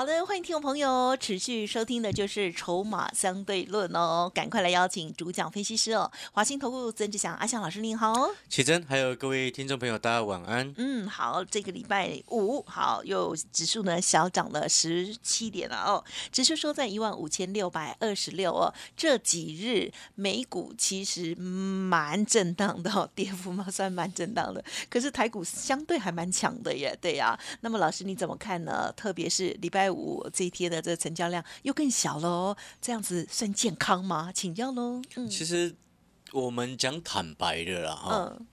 好的，欢迎听众朋友持续收听的就是《筹码相对论》哦，赶快来邀请主讲分析师哦，华兴投顾曾志祥阿祥老师您好，启真，还有各位听众朋友，大家晚安。嗯，好，这个礼拜五好，又指数呢小涨了十七点了哦，指数收在一万五千六百二十六哦，这几日美股其实蛮震荡的哦，跌幅嘛算蛮震荡的，可是台股相对还蛮强的耶，对呀、那么老师你怎么看呢？特别是礼拜五这一天的这个成交量又更小了哦，这样子算健康吗？请教喽。嗯其实我们讲坦白的啦，哈、嗯，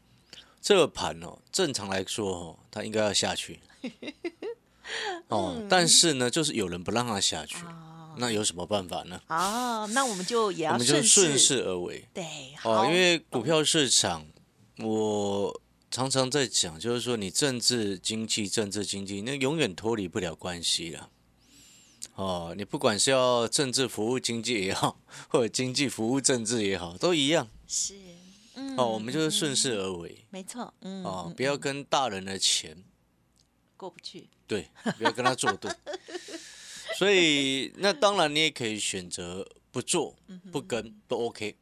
这个盘哦，正常来说哦，它应该要下去。哦，但是呢，就是有人不让它下去，那有什么办法呢？啊，那我们就也要我们就顺顺势势而为。对，好，哦，因为股票市场，我常常在讲，就是说你政治经济、政治经济，那永远脱离不了关系了。哦，你不管是要政治服务经济也好，或者经济服务政治也好，都一样。是，嗯，哦，我们就是顺势而为。没错，嗯，哦嗯，不要跟大人的钱，过不去，对，不要跟他作对。所以，那当然你也可以选择不做、不跟，都 OK，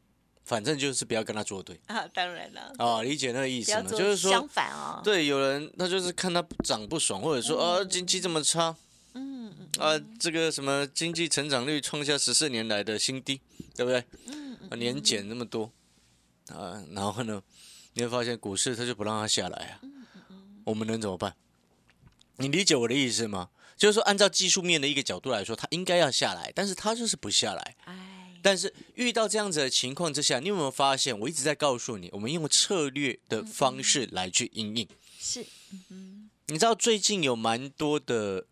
反正就是不要跟他作对。啊，当然了，啊，理解那个意思吗？就是说相，反哦，对，有人他就是看他涨不爽，或者说啊经济这么差，嗯嗯啊这个什么经济成长率创下十四年来的新低，对不对？嗯啊年减那么多，啊，然后呢，你会发现股市它就不让它下来啊，嗯我们能怎么办？你理解我的意思吗？就是说，按照技术面的一个角度来说，它应该要下来，但是它就是不下来。哎，但是遇到这样子的情况之下，你有没有发现？我一直在告诉你，我们用策略的方式来去应应。是，你知道最近有蛮多的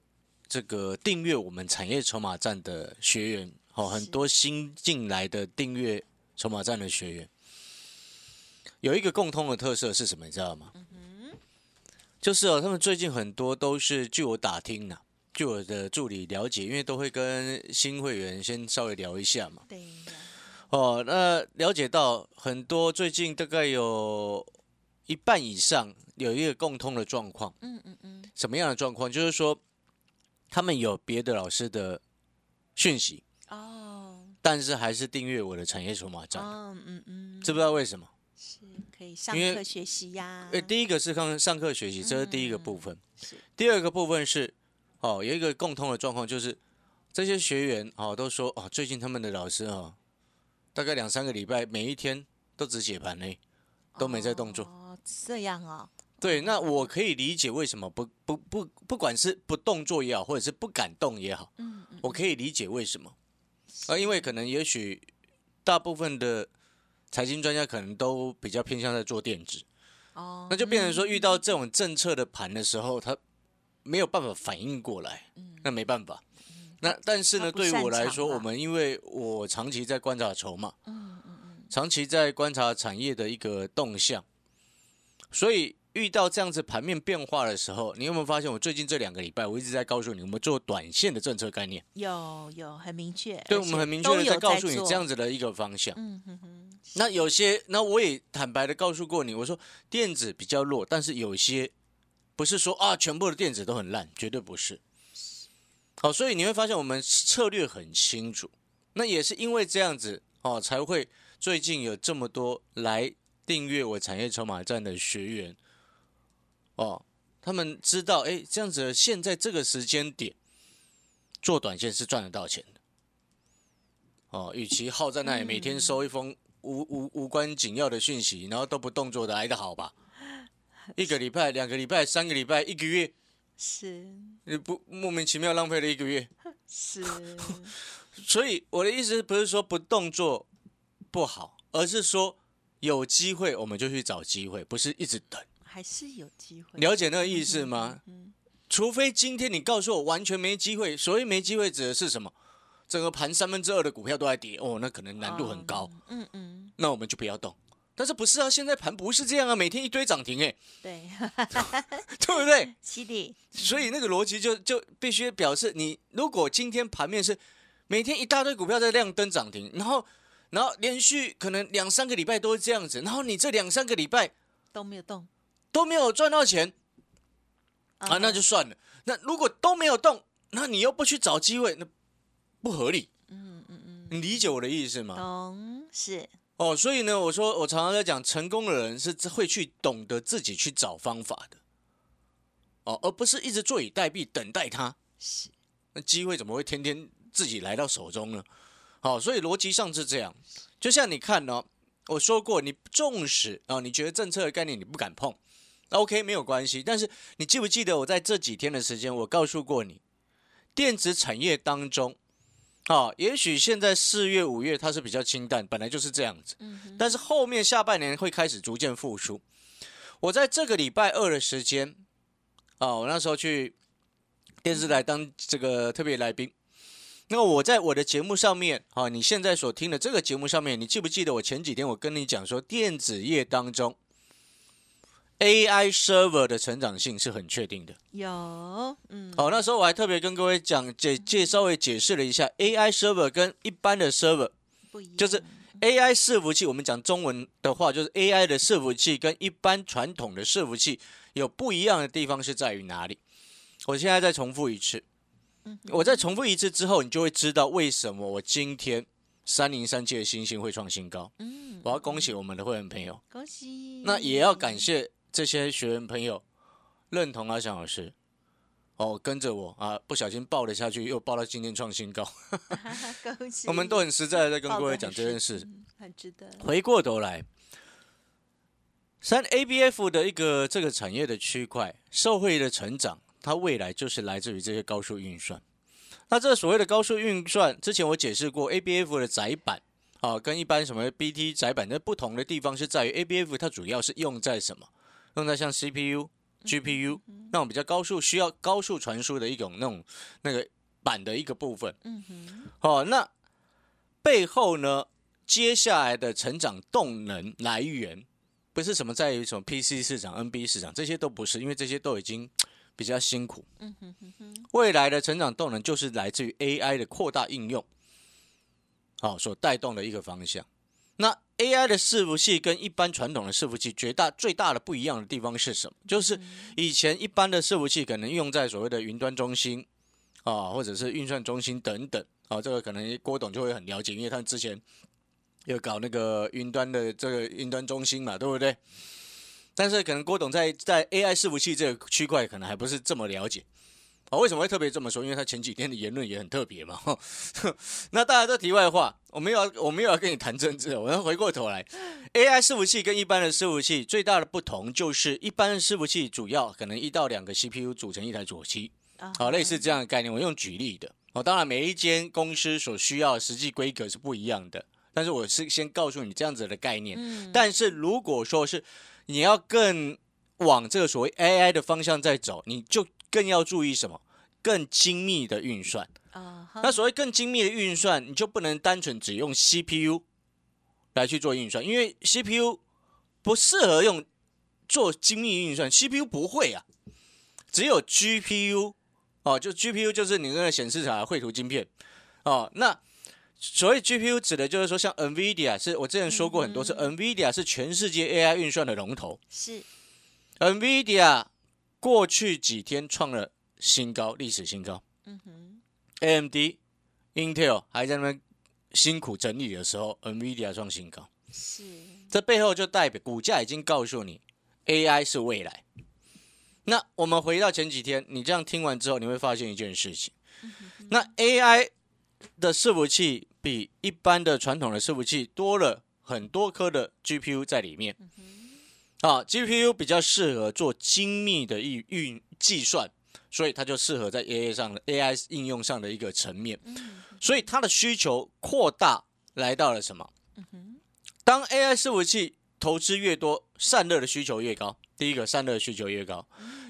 这个订阅我们产业筹码站的学员，哦，很多新进来的订阅筹码站的学员，有一个共通的特色是什么？你知道吗？就是哦，他们最近很多都是据我打听呢、据我的助理了解，因为都会跟新会员先稍微聊一下嘛。对，哦，那了解到很多最近大概有一半以上有一个共通的状况，嗯嗯嗯，什么样的状况？就是说他们有别的老师的讯息，哦，但是还是订阅我的产业筹码站，嗯嗯嗯，知不知道为什么？是可以上课学习呀，诶，第一个是上上课学习，这是第一个部分。是，第二个部分是，哦，有一个共通的状况，就是这些学员哦都说哦，最近他们的老师哦，大概两三个礼拜，每一天都只解盘呢，都没在动作。哦，这样哦，对，那我可以理解为什么不不不，不管是不动作也好，或者是不敢动也好，嗯嗯，我可以理解为什么。啊，因为可能也许大部分的财经专家可能都比较偏向在做电子，哦，那就变成说遇到这种政策的盘的时候，他没有办法反应过来，那没办法。那但是呢，对于我来说，我们因为我长期在观察筹码，嗯嗯嗯，长期在观察产业的一个动向，所以遇到这样子盘面变化的时候，你有没有发现我最近这两个礼拜，我一直在告诉你，我们做短线的政策概念，有有很明确，对，我们很明确的在告诉你这样子的一个方向。嗯哼哼，那有些，那我也坦白的告诉过你，我说电子比较弱，但是有些不是说啊，全部的电子都很烂，绝对不是。好，所以你会发现我们策略很清楚。那也是因为这样子哦，才会最近有这么多来订阅我产业筹码站的学员哦，他们知道哎，这样子现在这个时间点做短线是赚得到钱的。哦，与其耗在那里每天收一封无无无关紧要的讯息，然后都不动作的来的好吧？一个礼拜、两个礼拜、三个礼拜、一个月，是你不莫名其妙浪费了一个月。是，所以我的意思不是说不动作不好，而是说有机会我们就去找机会，不是一直等。还是有机会。了解那个意思吗？嗯除非今天你告诉我完全没机会，所以没机会指的是什么？整个盘三分之二的股票都在跌，哦，那可能难度很高，嗯嗯，那我们就不要动。但是不是啊？现在盘不是这样啊，每天一堆涨停哎，对，对不对？犀利，所以那个逻辑就就必须表示，你如果今天盘面是每天一大堆股票在亮灯涨停，然后然后连续可能两三个礼拜都是这样子，然后你这两三个礼拜都没有动都没有赚到钱啊，那就算了。那如果都没有动，那你又不去找机会，那不合理。嗯嗯嗯，你理解我的意思吗？懂是哦，所以呢，我说我常常在讲，成功的人是会去懂得自己去找方法的，哦，而不是一直坐以待毙等待他。是，那机会怎么会天天自己来到手中呢？好、所以逻辑上是这样。就像你看哦，我说过，你重视啊、你觉得政策的概念你不敢碰那，OK 没有关系。但是你记不记得我在这几天的时间，我告诉过你，电子产业当中。啊，也许现在四月、五月它是比较清淡，本来就是这样子。嗯，但是后面下半年会开始逐渐复苏。我在这个礼拜二的时间，啊，我那时候去电视台当这个特别来宾。那我在我的节目上面，啊，你现在所听的这个节目上面，你记不记得我前几天我跟你讲说，电子业当中 AI server 的成长性是很确定的。有，嗯，好，那时候我还特别跟各位讲解介稍微解释了一下 AI server 跟一般的 server。不一样，就是 AI 伺服器，我们讲中文的话，就是 AI 的伺服器跟一般传统的伺服器有不一样的地方是在于哪里？我现在再重复一次，嗯我再重复一次之后，你就会知道为什么我今天三零三七的星星会创新高。嗯，我要恭喜我们的会员朋友，恭喜，那也要感谢这些学员朋友认同阿翔老师。哦，跟着我啊，不小心报了下去，又报到今天创新高。恭喜，我们都很实在的在跟各位讲这件事。很值得，回过头来，三 ABF 的一个这个产业的区块，社会的成长，它未来就是来自于这些高速运算。那这所谓的高速运算，之前我解释过，ABF 的窄板啊，跟一般什么 BT 窄板的不同的地方是在于，ABF 它主要是用在什么？用在像 CPU、GPU 那种比较高速需要高速传输的一种那种那个板的一个部分。嗯哼，哦，那背后呢，接下来的成长动能来源，不是什么在于什么 PC 市场、NB 市场，这些都不是，因为这些都已经比较辛苦。嗯哼哼哼，未来的成长动能就是来自于 AI 的扩大应用，好、所带动的一个方向。那 AI 的伺服器跟一般传统的伺服器绝大最大的不一样的地方是什么？就是以前一般的伺服器可能用在所谓的云端中心啊，或者是运算中心等等啊，这个可能郭董就会很了解，因为他之前有搞那个云端的这个云端中心嘛，对不对？但是可能郭董在在 AI 伺服器这个区块可能还不是这么了解。啊，为什么会特别这么说？因为他前几天的言论也很特别嘛。那大家都题外话，我没有要我没有要跟你谈政治，我要回过头来，AI 伺服器跟一般的伺服器最大的不同就是，一般的伺服器主要可能一到两个 CPU 组成一台主机，啊好，类似这样的概念。我用举例的，哦，当然每一间公司所需要的实际规格是不一样的，但是我是先告诉你这样子的概念。嗯，但是如果说是你要更往这个所谓 AI 的方向在走，你就更要注意什么？更精密的运算。那所谓更精密的运算，你就不能单纯只用 CPU 来去做运算，因为 CPU 不适合用做精密运算，CPU 不会啊，只有 GPU 哦，就 GPU 就是你那个显示卡绘图晶片哦。那所谓 GPU 指的就是说，像 NVIDIA 是我之前说过很多次、n v i d i a 是全世界 AI 运算的龙头是，NVIDIA 过去几天创了新高，历史新高。嗯哼，AMD、Intel 还在那边辛苦整理的时候，NVIDIA 创新高，是这背后就代表股价已经告诉你，AI 是未来。那我们回到前几天，你这样听完之后，你会发现一件事情，那 AI 的伺服器比一般的传统的伺服器多了很多颗的 GPU 在里面。啊，GPU 比较适合做精密的运运计算，所以它就适合在 AI 上的 AI 应用上的一个层面，所以它的需求扩大来到了什么？当 AI 伺服器投资越多，散热的需求越高。第一个，散热需求越高。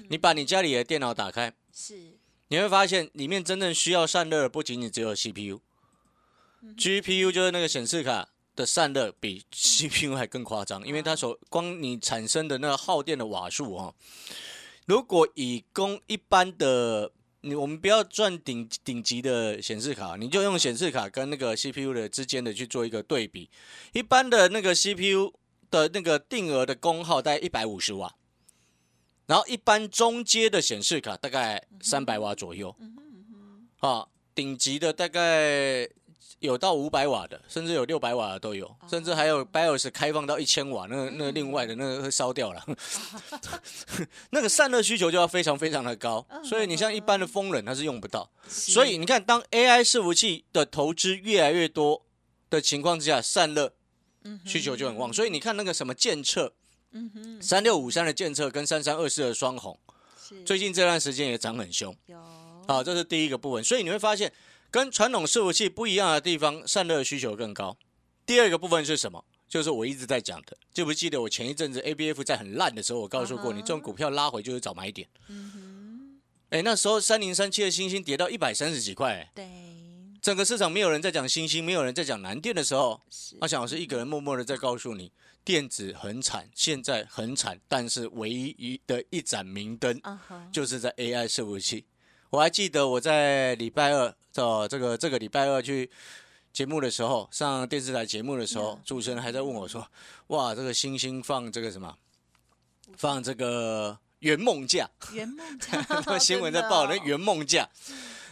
你把你家里的电脑打开，是。你会发现里面真正需要散热的不仅仅只有 CPU，GPU 就是那个显示卡的散热比 CPU 还更夸张，因为它所光你产生的那个耗电的瓦数哦，如果以供一般的你我们不要赚顶顶级的显示卡，你就用显示卡跟那个 CPU 的之间的去做一个对比，一般的那个 CPU 的那个定额的功耗大概一百五十瓦，然后一般中阶的显示卡大概三百瓦左右，啊，顶级的大概。有到五百瓦的，甚至有六百瓦的都有，甚至还有 BIOS 开放到一千瓦，那那另外的那个会烧掉了，那个散热需求就要非常非常的高，所以你像一般的风冷它是用不到，所以你看当 AI 伺服器的投资越来越多的情况之下，散热需求就很旺，所以你看那个什么建测，三六五三的建测跟三三二四的双红，最近这段时间也涨很凶，有，好，这是第一个部分，所以你会发现。跟传统伺服器不一样的地方，散热需求更高。第二个部分是什么？就是我一直在讲的，记不记得我前一阵子 A B F 在很烂的时候，我告诉过你，这种股票拉回就是找买点。嗯哼。哎，那时候三零三七的星星跌到一百三十几块，对。整个市场没有人在讲星星，没有人在讲南电的时候，阿翔老师一个人默默的在告诉你，电子很惨，现在很惨，但是唯一的一盏明灯，就是在 A I 伺服器。我还记得我在礼拜二。的这个这个礼拜二去节目的时候，上电视台节目的时候，主持人还在问我说：“哇，这个星星放这个什么？放这个圆梦假？圆梦假？新闻在报那圆梦价。”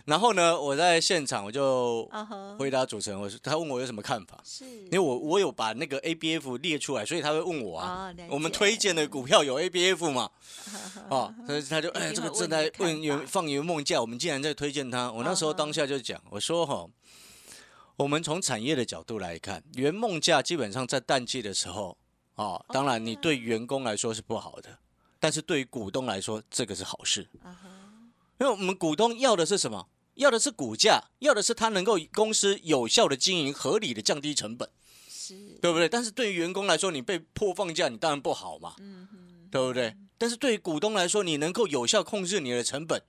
然后呢，我在现场我就回答主持人，我说他问我有什么看法，是因为我我有把那个 A B F 列出来，所以他会问我啊。我们推荐的股票有 A B F 嘛？哦，所以他就哎，这个正在问圆放圆梦价，我们竟然在推荐他。我那时候当下就讲，我说哈，我们从产业的角度来看，圆梦价基本上在淡季的时候啊，当然你对员工来说是不好的，但是对于股东来说，这个是好事。因为我们股东要的是什么？要的是股价，要的是他能够公司有效的经营，合理的降低成本，是，对不对？但是对于员工来说，你被迫放假，你当然不好嘛，嗯对不对？但是对于股东来说，你能够有效控制你的成本，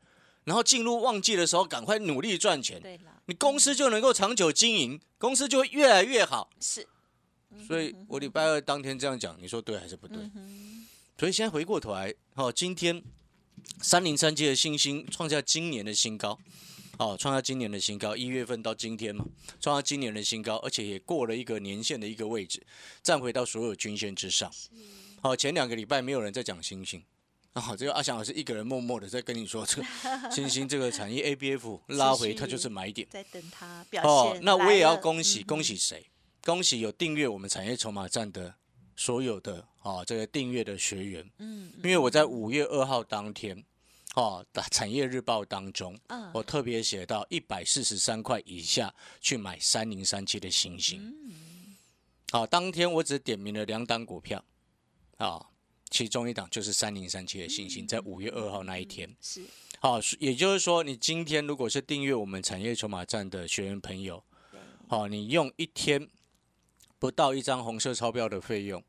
然后进入旺季的时候赶快努力赚钱，你公司就能够长久经营，公司就会越来越好。是，所以我礼拜二当天这样讲，你说对还是不对？所以现在回过头来，哦，今天。三零三七的星星创下今年的新高，哦，创下今年的新高，一月份到今天嘛，创下今年的新高，而且也过了一个年限的一个位置，站回到所有均线之上。好，前两个礼拜没有人在讲星星，啊，只有阿翔老师一个人默默的在跟你说，这个 星星这个产业 A B F 拉回，它就是买点，在等它表现。哦，那我也要恭喜恭喜谁？恭喜有订阅我们产业筹码站的。所有的啊，这个订阅的学员，嗯，因为我在五月二号当天，哦，产业日报当中，嗯，我特别写到一百四十三块以下去买三零三七的星星，嗯，好，当天我只点名了两档股票，啊，其中一档就是三零三七的星星，在五月二号那一天，是，好，也就是说，你今天如果是订阅我们产业筹码站的学员朋友，好，你用一天。不到一张红色钞票的费用，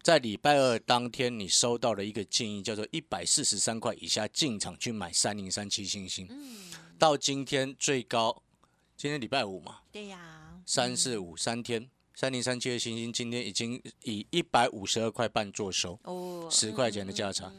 在礼拜二当天，你收到了一个建议，叫做一百四十三块以下进场去买三零三七星星。嗯，到今天最高，今天礼拜五嘛，对呀，三四五三天，三零三七的星星今天已经以一百五十二块半做收，哦，十块钱的价差，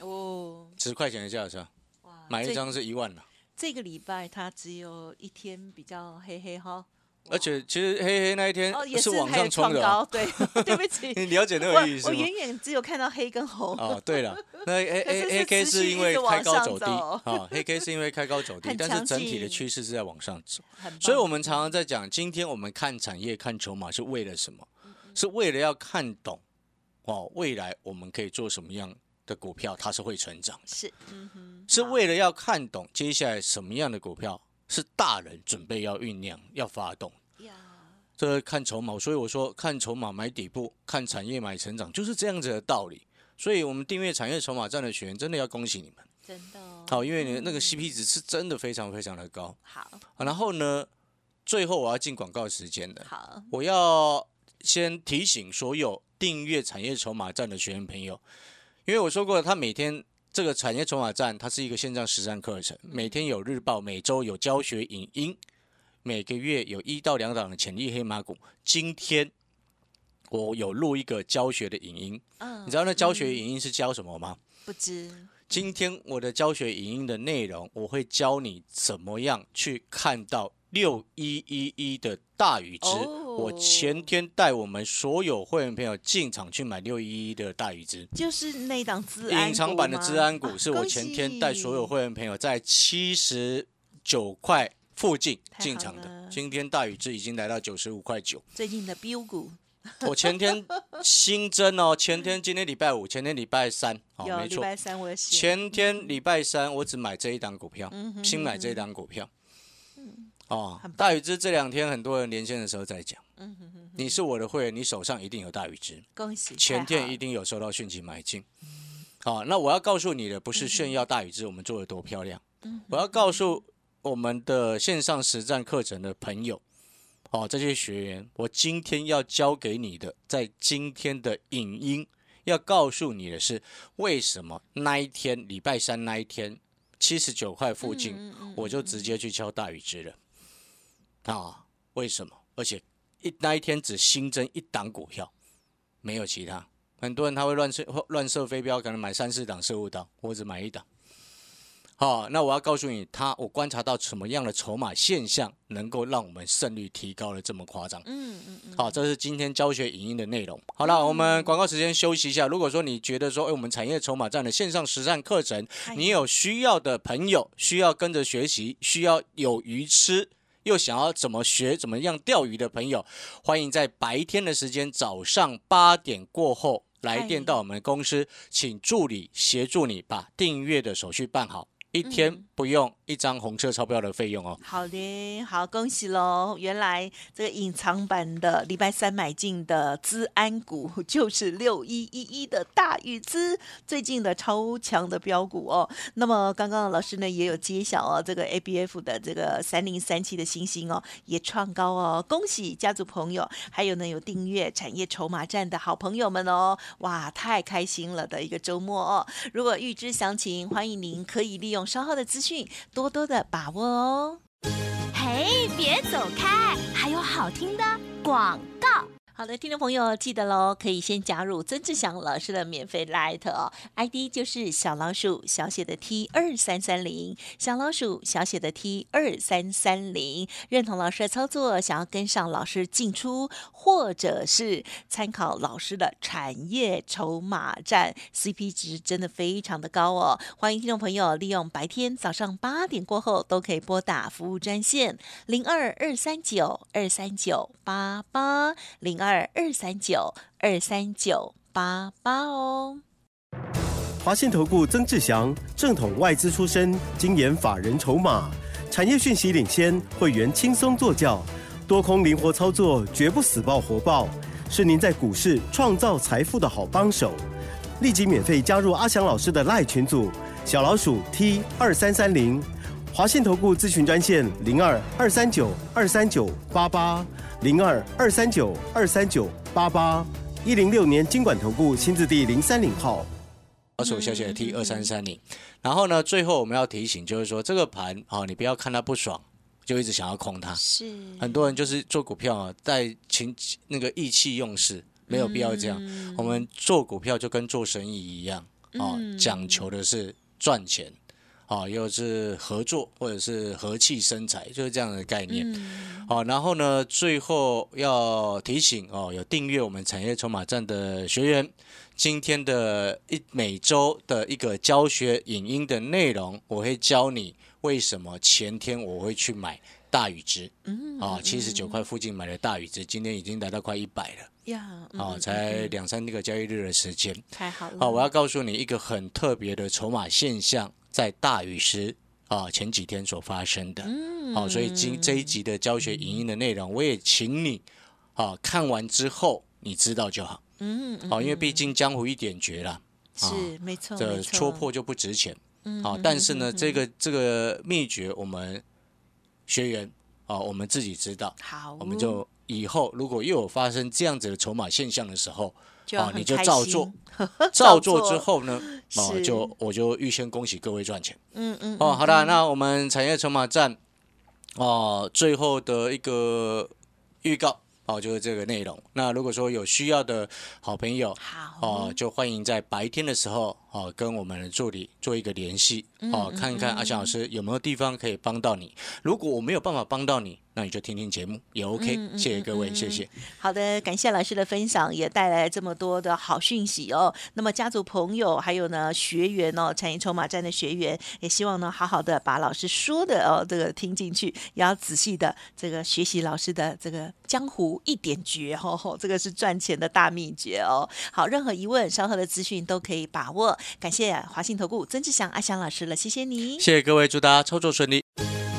哦，十块钱的价差，哇，买一张是一万了。这个礼拜它只有一天比较黑黑哈。而且其实黑黑那一天是往上冲的，对，对不起，你了解那个意思我远远只有看到黑跟红。哦，对了，那 A A A K 是因为开高走低啊，黑 K 是因为开高走低，但是整体的趋势是在往上走。所以我们常常在讲，今天我们看产业、看筹码是为了什么？是为了要看懂哦，未来我们可以做什么样的股票，它是会成长。是，嗯哼，是为了要看懂接下来什么样的股票。是大人准备要酝酿要发动，这看筹码，所以我说看筹码买底部，看产业买成长，就是这样子的道理。所以，我们订阅产业筹码站的学员，真的要恭喜你们，真的好，因为你那个 CP 值是真的非常非常的高。好，然后呢，最后我要进广告时间的，好，我要先提醒所有订阅产业筹码站的学员朋友，因为我说过，他每天。这个产业筹码站，它是一个线上实战课程，每天有日报，每周有教学影音，每个月有一到两档的潜力黑马股。今天我有录一个教学的影音，嗯你知道那教学影音是教什么吗？不知今天我的教学影音的内容，我会教你怎么样去看到六一一一的大禹之。哦我前天带我们所有会员朋友进场去买六一一的大禹之。就是那档资安隐藏版的股吗治安股啊是我前天带所有会员朋友在七十九块附近进场的，今天大禹之已经来到九十五块九。最近的标股。我前天新增哦，前天今天礼拜五，前天礼拜三，哦，没错，有礼拜三我前天礼拜三我只买这一档股票，新买这一档股票。哦，大禹之这两天很多人连线的时候在讲，嗯哼哼你是我的会员，你手上一定有大禹之。恭喜前天一定有收到讯息买进。好，那我要告诉你的不是炫耀大禹之我们做的多漂亮，我要告诉我们的线上实战课程的朋友，哦，这些学员，我今天要教给你的，在今天的影音要告诉你的是，为什么那一天礼拜三那一天七十九块附近，嗯嗯我就直接去敲大禹之了。啊，为什么？而且一那一天只新增一档股票，没有其他。很多人他会乱设乱设飞镖，可能买三四档四五档，或者买一档。好，那我要告诉你，他我观察到什么样的筹码现象，能够让我们胜率提高了这么夸张？嗯嗯嗯，好，这是今天教学影音的内容。好了，我们广告时间休息一下。如果说你觉得说，哎，我们产业筹码站的线上实战课程，你有需要的朋友，需要跟着学习，需要有鱼吃，又想要怎么学、怎么样钓鱼的朋友，欢迎在白天的时间，早上八点过后来电到我们公司，请助理协助你把订阅的手续办好，一天嗯不用一张红色钞票的费用哦。好的，好，恭喜喽！原来这个隐藏版的礼拜三买进的资安股就是六一一一的大禹资，最近的超强的标股哦。那么刚刚老师呢也有揭晓哦，这个 A B F 的这个三零三七的星星哦也创高哦，恭喜家族朋友，还有呢有订阅产业筹码站的好朋友们哦，哇，太开心了的一个周末哦。如果预知详情，欢迎您可以利用稍后的资讯多多的把握哦。嘿，别走开，还有好听的广告。好的，听众朋友记得喽，可以先加入曾志祥老师的免费 Light 哦，ID 就是小老鼠小写的 T 二三三零，小老鼠小写的 T 二三三零。认同老师的操作，想要跟上老师进出，或者是参考老师的产业筹码战，CP 值真的非常的高哦。欢迎听众朋友利用白天早上八点过后都可以拨打服务专线零二二三九二三九八八零二二二三九二三九八八哦。华信投顾曾志祥，正统外资出身，精研法人筹码，产业讯息领先，会员轻松做教，多空灵活操作，绝不死爆活爆，是您在股市创造财富的好帮手。立即免费加入阿翔老师的赖群组，小老鼠 T 二三三零，华信投顾咨询专线零二二三九二三九八八零二二三九二三九八八，一零六年经管投顾新字第零三零号。老鼠小写 T 二三三零，然后呢，最后我们要提醒，就是说这个盘，啊、你不要看它不爽，就一直想要空它。是很多人就是做股票啊，在情那个意气用事，没有必要这样。嗯我们做股票就跟做生意一样，哦，嗯讲求的是赚钱，哦，又是合作或者是和气生财，就是这样的概念。嗯好，然后呢，最后要提醒哦，有订阅我们产业筹码站的学员，今天的一每周的一个教学影音的内容，我会教你为什么前天我会去买大禹之嗯啊，七十九块附近买的大禹之，今天已经来到快一百了呀，嗯啊，嗯才嗯两三个交易日的时间。太好了。好，我要告诉你一个很特别的筹码现象，在大雨时啊前几天所发生的。嗯好、所以今这一集的教学影音的内容，我也请你啊看完之后你知道就好。嗯嗯好、因为毕竟江湖一点绝啦，是没错，这戳破就不值钱。嗯好、但是呢，这个这个秘诀我们学员啊，我们自己知道，好，我们就以后如果又有发生这样子的筹码现象的时候，啊，你就 照做，照照做做之后呢，哦，就我就预先恭喜各位赚钱。嗯嗯哦，好的，那我们产业筹码站哦，最后的一个预告哦，就是这个内容。那如果说有需要的好朋友好哦，就欢迎在白天的时候哦，跟我们的助理做一个联系哦，看一看阿翔老师有没有地方可以帮到你。如果我没有办法帮到你，那你就听听节目也 OK。谢谢各位，谢谢。好的，感谢老师的分享，也带来这么多的好讯息哦。那么家族朋友还有呢学员哦，产业筹码站的学员，也希望呢好好的把老师说的哦这个听进去，也要仔细的这个学习老师的这个江湖一点诀哦，吼这个是赚钱的大秘诀哦。好，任何疑问稍后的资讯都可以把握。感谢华信投顾曾志祥阿祥老师了，谢谢你。谢谢各位，祝大家操作顺利。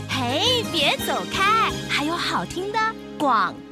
嘿，别走开，还有好听的广告。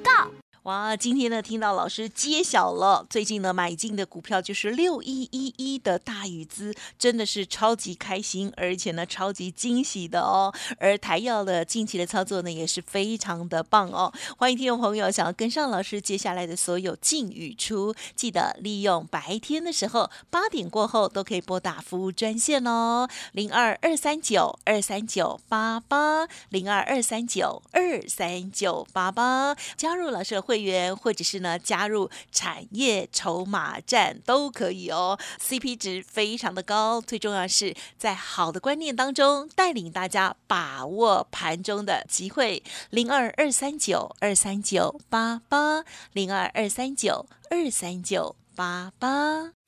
哇，今天呢，听到老师揭晓了，最近呢买进的股票就是六一一一的大禹资，真的是超级开心，而且呢超级惊喜的哦。而台药的近期的操作呢也是非常的棒哦。欢迎听众朋友想要跟上老师接下来的所有进与出，记得利用白天的时候八点过后都可以拨打服务专线哦，零二二三九二三九八八零二二三九二三九八八，加入老师的会会员，或者是呢加入产业筹码站都可以哦，CP 值非常的高，最重要是在好的观念当中带领大家把握盘中的机会，零二二三九二三九八八零二二三九二三九八八。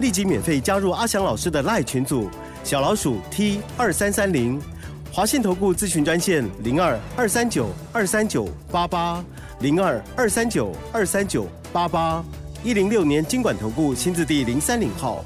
立即免费加入阿翔老师的赖群组，小老鼠 T 二三三零，华信投顾咨询专线零二二三九二三九八八零二二三九二三九八八一零六年经管投顾新字第零三零号。